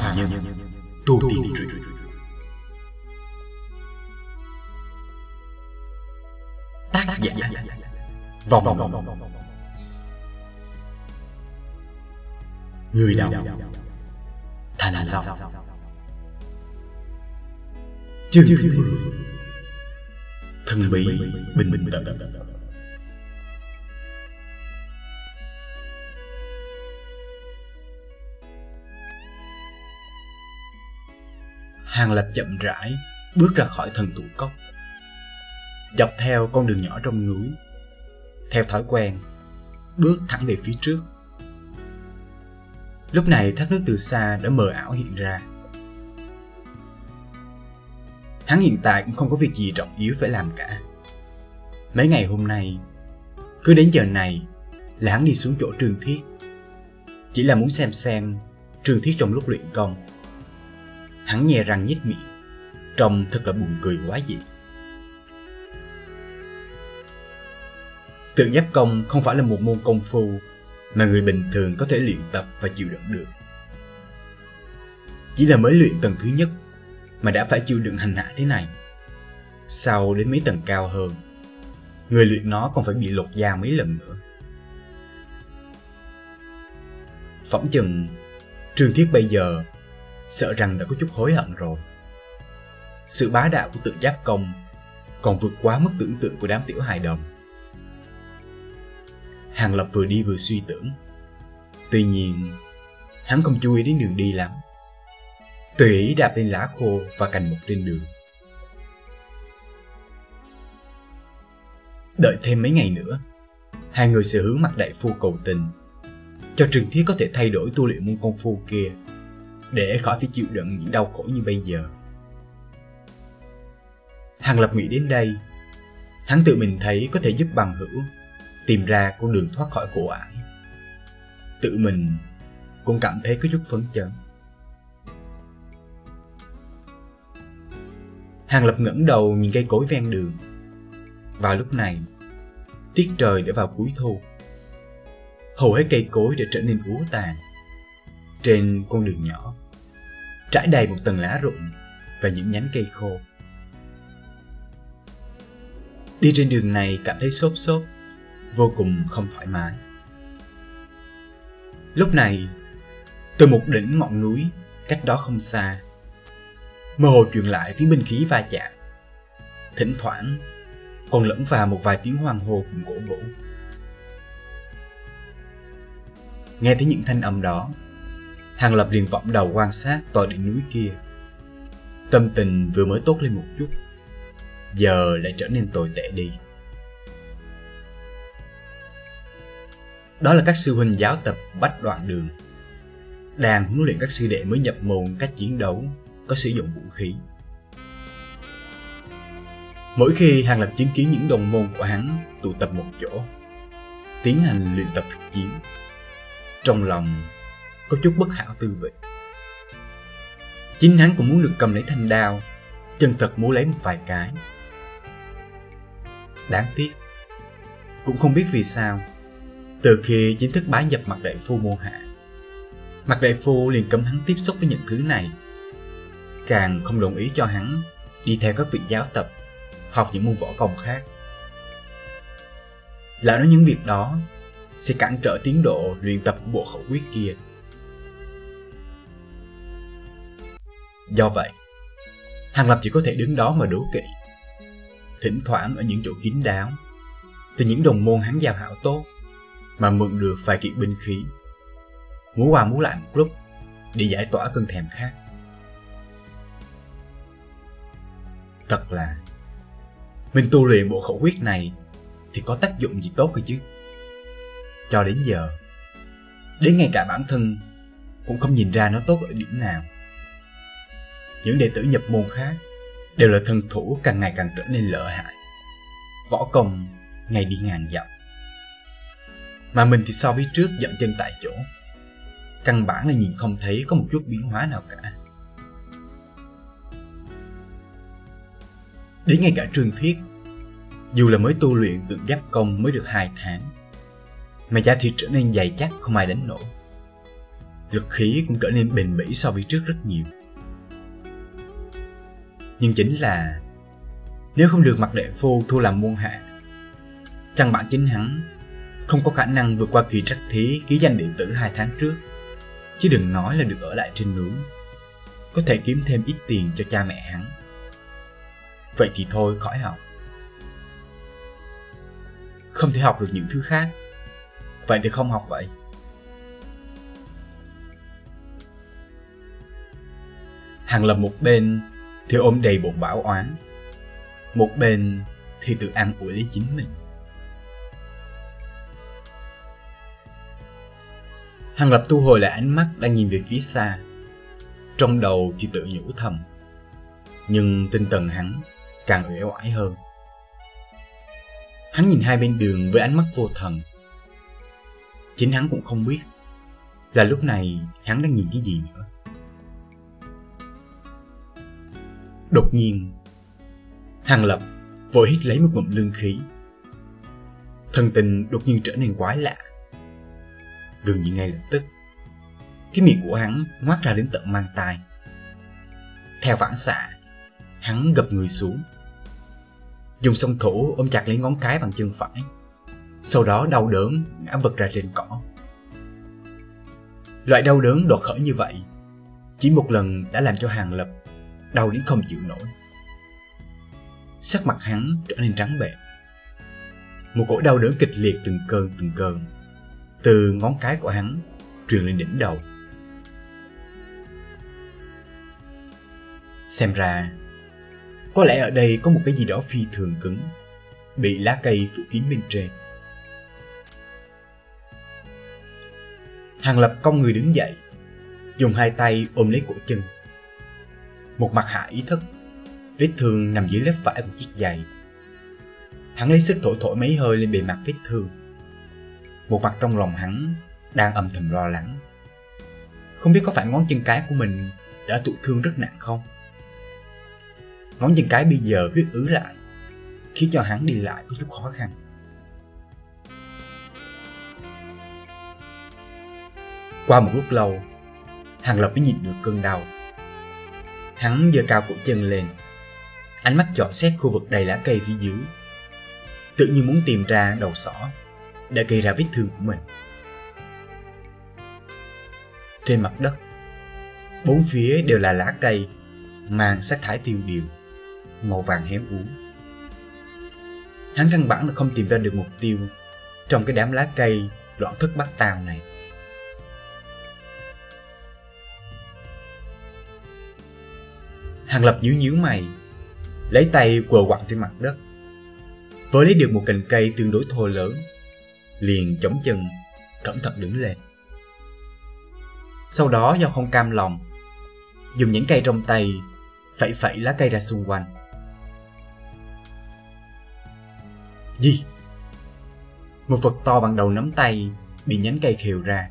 Phàm nhân tu tiên truyện. Tác giả. Vòng Vòng Người đọc. Thành Long. Chương thứ 10 Thần bí bình bình tận Hàng Lập chậm rãi bước ra khỏi thần tụ cốc. Dọc theo con đường nhỏ trong núi, theo thói quen, bước thẳng về phía trước. Lúc này thác nước từ xa đã mờ ảo hiện ra. Hắn hiện tại cũng không có việc gì trọng yếu phải làm cả. Mấy ngày hôm nay, cứ đến giờ này là hắn đi xuống chỗ trường thiết. Chỉ là muốn xem xem trường thiết trong lúc luyện công Hắn nhe răng nhếch miệng. Trông thật là buồn cười quá dị Tượng giáp công không phải là một môn công phu Mà người bình thường có thể luyện tập và chịu đựng được. Chỉ là mới luyện tầng thứ nhất Mà đã phải chịu đựng hành hạ thế này. Sau đến mấy tầng cao hơn, Người luyện nó còn phải bị lột da mấy lần nữa. Phỏng chừng Trương Thiết bây giờ sợ rằng đã có chút hối hận rồi. Sự bá đạo của tự giáp công còn vượt quá mức tưởng tượng của đám tiểu hài đồng. Hàng Lập vừa đi vừa suy tưởng. Tuy nhiên, hắn không chú ý đến đường đi lắm. Tùy ý đạp lên lá khô và cành mục trên đường. Đợi thêm mấy ngày nữa, hai người sẽ hướng mặt đại phu cầu tình, cho Trừng Thiết có thể thay đổi tu luyện môn công phu kia để khỏi phải chịu đựng những đau khổ như bây giờ. Hàng Lập nghĩ đến đây, hắn tự mình thấy có thể giúp bằng hữu tìm ra con đường thoát khỏi khổ ải. Tự mình cũng cảm thấy có chút phấn chấn. Hàng Lập ngẩng đầu nhìn cây cối ven đường. Vào lúc này, tiết trời đã vào cuối thu. Hầu hết cây cối đã trở nên úa tàn. Trên con đường nhỏ, trải đầy một tầng lá rụng và những nhánh cây khô. Đi trên đường này cảm thấy sốt sốt, vô cùng không thoải mái. Lúc này, từ một đỉnh ngọn núi cách đó không xa, mơ hồ truyền lại tiếng binh khí va chạm. Thỉnh thoảng, còn lẫn vào một vài tiếng hoàng hồ cùng gỗ vũ. Nghe thấy những thanh âm đó, Hàng Lập liền vọng đầu quan sát tòa đỉnh núi kia. Tâm tình vừa mới tốt lên một chút, giờ lại trở nên tồi tệ đi. Đó là các sư huynh giáo tập bách đoạn đường. Đang huấn luyện các sư đệ mới nhập môn cách chiến đấu, có sử dụng vũ khí. Mỗi khi Hàng Lập chứng kiến những đồng môn của hắn tụ tập một chỗ, tiến hành luyện tập thực chiến, trong lòng có chút bất hảo tư vị. Chính hắn cũng muốn được cầm lấy thanh đao, chân thật muốn lấy một vài cái. Đáng tiếc, cũng không biết vì sao, từ khi chính thức bái nhập mặt đại phu môn hạ, mặt đại phu liền cấm hắn tiếp xúc với những thứ này, càng không đồng ý cho hắn đi theo các vị giáo tập, học những môn võ công khác. Lão nói những việc đó sẽ cản trở tiến độ luyện tập của bộ khẩu quyết kia. Do vậy, Hàng Lập chỉ có thể đứng đó mà đố kỵ. Thỉnh thoảng ở những chỗ kín đáo, từ những đồng môn hắn giao hảo tốt mà mượn được vài kiện binh khí. muốn qua muốn lại một lúc để giải tỏa cơn thèm khát. Thật là mình tu luyện bộ khẩu quyết này thì có tác dụng gì tốt cơ chứ? Cho đến giờ, đến ngay cả bản thân cũng không nhìn ra nó tốt ở điểm nào những đệ tử nhập môn khác đều là thân thủ càng ngày càng trở nên lợi hại. Võ công ngày đi ngàn dặm. Mà mình thì so với trước dậm chân tại chỗ. Căn bản là nhìn không thấy có một chút biến hóa nào cả. Đến ngay cả trương thiết, dù là mới tu luyện tượng giáp công mới được hai tháng, mà da thịt trở nên dày chắc không ai đánh nổi. lực khí cũng trở nên bền bỉ so với trước rất nhiều. Nhưng chính là nếu không được mặc đệ phu thua làm môn hạ, căn bản chính hắn không có khả năng vượt qua kỳ trắc thí ký danh điện tử hai tháng trước. Chứ đừng nói là được ở lại trên núi, có thể kiếm thêm ít tiền cho cha mẹ hắn. Vậy thì thôi khỏi học. Không thể học được những thứ khác, vậy thì không học vậy. Hàng lập một bên thì ôm đầy bụng bảo oán, một bên thì tự ăn ủi lấy chính mình. Hàng lập thu hồi lại ánh mắt đang nhìn về phía xa. Trong đầu thì tự nhủ thầm. Nhưng tinh thần hắn càng uể oải hơn. Hắn nhìn hai bên đường với ánh mắt vô thần. Chính hắn cũng không biết là lúc này hắn đang nhìn cái gì nữa. Đột nhiên, Hàng Lập vội hít lấy một ngụm lương khí. Thân tình đột nhiên trở nên quái lạ. Gần như ngay lập tức, cái miệng của hắn ngoác ra đến tận mang tai. Theo phản xạ, hắn gập người xuống. Dùng song thủ ôm chặt lấy ngón cái bằng chân phải. Sau đó đau đớn ngã vật ra trên cỏ. Loại đau đớn đột khởi như vậy, chỉ một lần đã làm cho Hàng Lập đau đến không chịu nổi. Sắc mặt hắn trở nên trắng bệch. Một cỗ đau đớn kịch liệt từng cơn từng cơn từ ngón cái của hắn truyền lên đỉnh đầu. Xem ra, có lẽ ở đây có một cái gì đó phi thường cứng, bị lá cây phủ kín bên trên. Hàng Lập cong người đứng dậy, dùng hai tay ôm lấy cổ chân. Một mặt hạ ý thức, vết thương nằm dưới lớp vải của chiếc giày. Hắn lấy sức thổi thổi mấy hơi lên bề mặt vết thương. Một mặt trong lòng hắn đang âm thầm lo lắng. Không biết có phải ngón chân cái của mình đã tụ thương rất nặng không? Ngón chân cái bây giờ huyết ứ lại, khiến cho hắn đi lại có chút khó khăn. Qua một lúc lâu, Hàng Lập mới nhịn được cơn đau. Hắn giơ cao cổ chân lên, ánh mắt dò xét khu vực đầy lá cây phía dưới. Tự nhiên muốn tìm ra đầu sỏ đã gây ra vết thương của mình. Trên mặt đất, bốn phía đều là lá cây mang sắc thái tiêu điều, màu vàng héo úa. Hắn căn bản là không tìm ra được mục tiêu trong cái đám lá cây loạn thất bát tào này. Hàng Lập nhíu nhíu mày, lấy tay quờ quặng trên mặt đất. Với lấy được một cành cây tương đối thô lớn, liền chống chân, cẩn thận đứng lên. Sau đó do không cam lòng, dùng những cây trong tay, phẩy phẩy lá cây ra xung quanh. Gì? Một vật to bằng đầu nắm tay bị nhánh cây khều ra.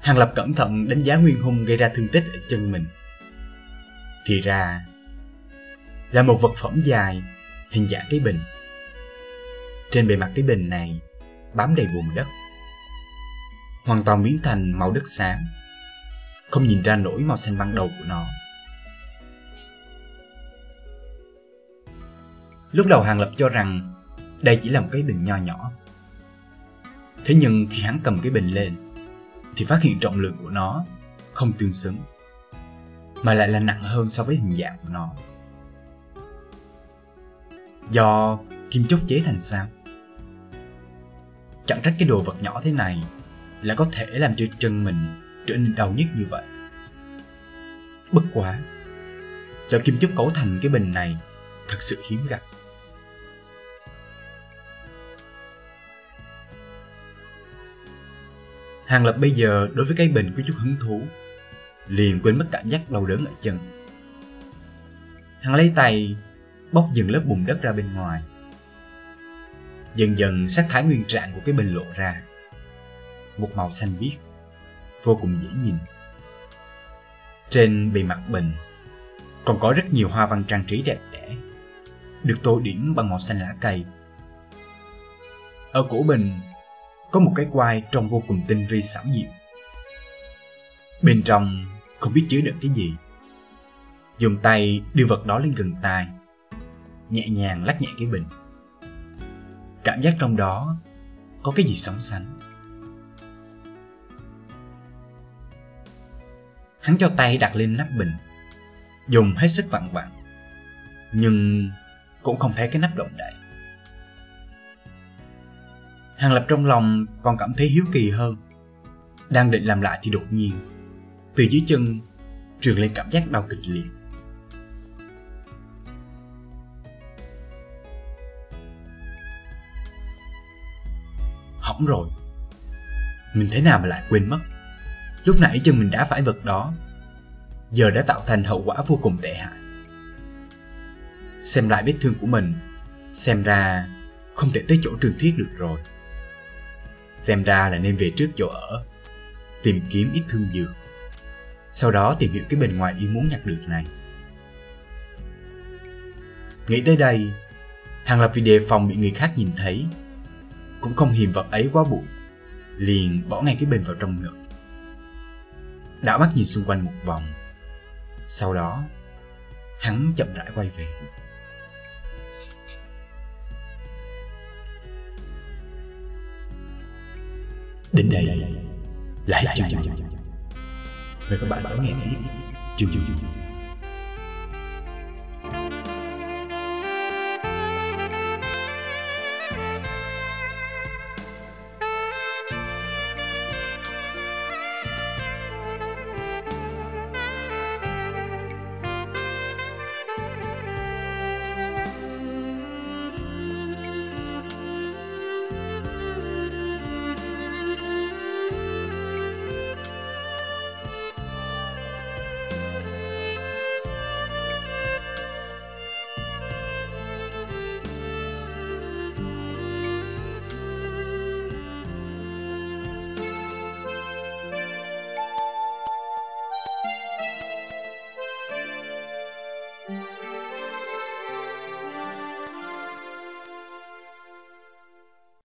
Hàng Lập cẩn thận đánh giá nguyên hung gây ra thương tích ở chân mình. Thì ra là một vật phẩm dài, hình dạng cái bình. Trên bề mặt cái bình này bám đầy bùn đất. Hoàn toàn biến thành màu đất xám. Không nhìn ra nổi màu xanh ban đầu của nó. Lúc đầu Hàng Lập cho rằng đây chỉ là một cái bình nho nhỏ. Thế nhưng khi hắn cầm cái bình lên, thì phát hiện trọng lượng của nó không tương xứng mà lại là nặng hơn so với hình dạng của nó. Do kim chốt chế thành sao? Chẳng trách cái đồ vật nhỏ thế này lại có thể làm cho chân mình trở nên đau nhức như vậy. Bất quá, do kim chốt cấu thành cái bình này thật sự hiếm gặp. Hàng Lập bây giờ đối với cái bình có chút hứng thú liền quên mất cảm giác đau đớn ở chân. Hắn lấy tay bóc dần lớp bùn đất ra bên ngoài. Dần dần sắc thái nguyên trạng của cái bình lộ ra. Một màu xanh biếc, vô cùng dễ nhìn. Trên bề mặt bình còn có rất nhiều hoa văn trang trí đẹp đẽ, được tô điểm bằng màu xanh lá cây. Ở cổ bình có một cái quai trông vô cùng tinh vi xảo diệu. Bên trong không biết chứa đựng cái gì. Dùng tay đưa vật đó lên gần tai, nhẹ nhàng lắc nhẹ cái bình. Cảm giác trong đó có cái gì sóng sánh. Hắn cho tay đặt lên nắp bình, dùng hết sức vặn vặn, nhưng cũng không thấy cái nắp động đậy. Hàng Lập trong lòng còn cảm thấy hiếu kỳ hơn. Đang định làm lại thì đột nhiên, từ dưới chân truyền lên cảm giác đau kịch liệt. Hỏng rồi. Mình thế nào mà lại quên mất. Lúc nãy chân mình đã phải vật đó, giờ đã tạo thành hậu quả vô cùng tệ hại. Xem lại vết thương của mình, xem ra không thể tới chỗ trường thiết được rồi. Xem ra là nên về trước chỗ ở Tìm kiếm ít thương dược sau đó tìm hiểu cái bên ngoài ý muốn nhặt được này. Nghĩ tới đây Hàng Lập vì đề phòng bị người khác nhìn thấy. Cũng không hiềm vật ấy quá bụi, Liền bỏ ngay cái bình vào trong ngực. Đảo mắt nhìn xung quanh một vòng. Sau đó, Hắn chậm rãi quay về. Đến đây, lại hết chương trình. Mời các bạn đón nghe tiếp. Chương trình.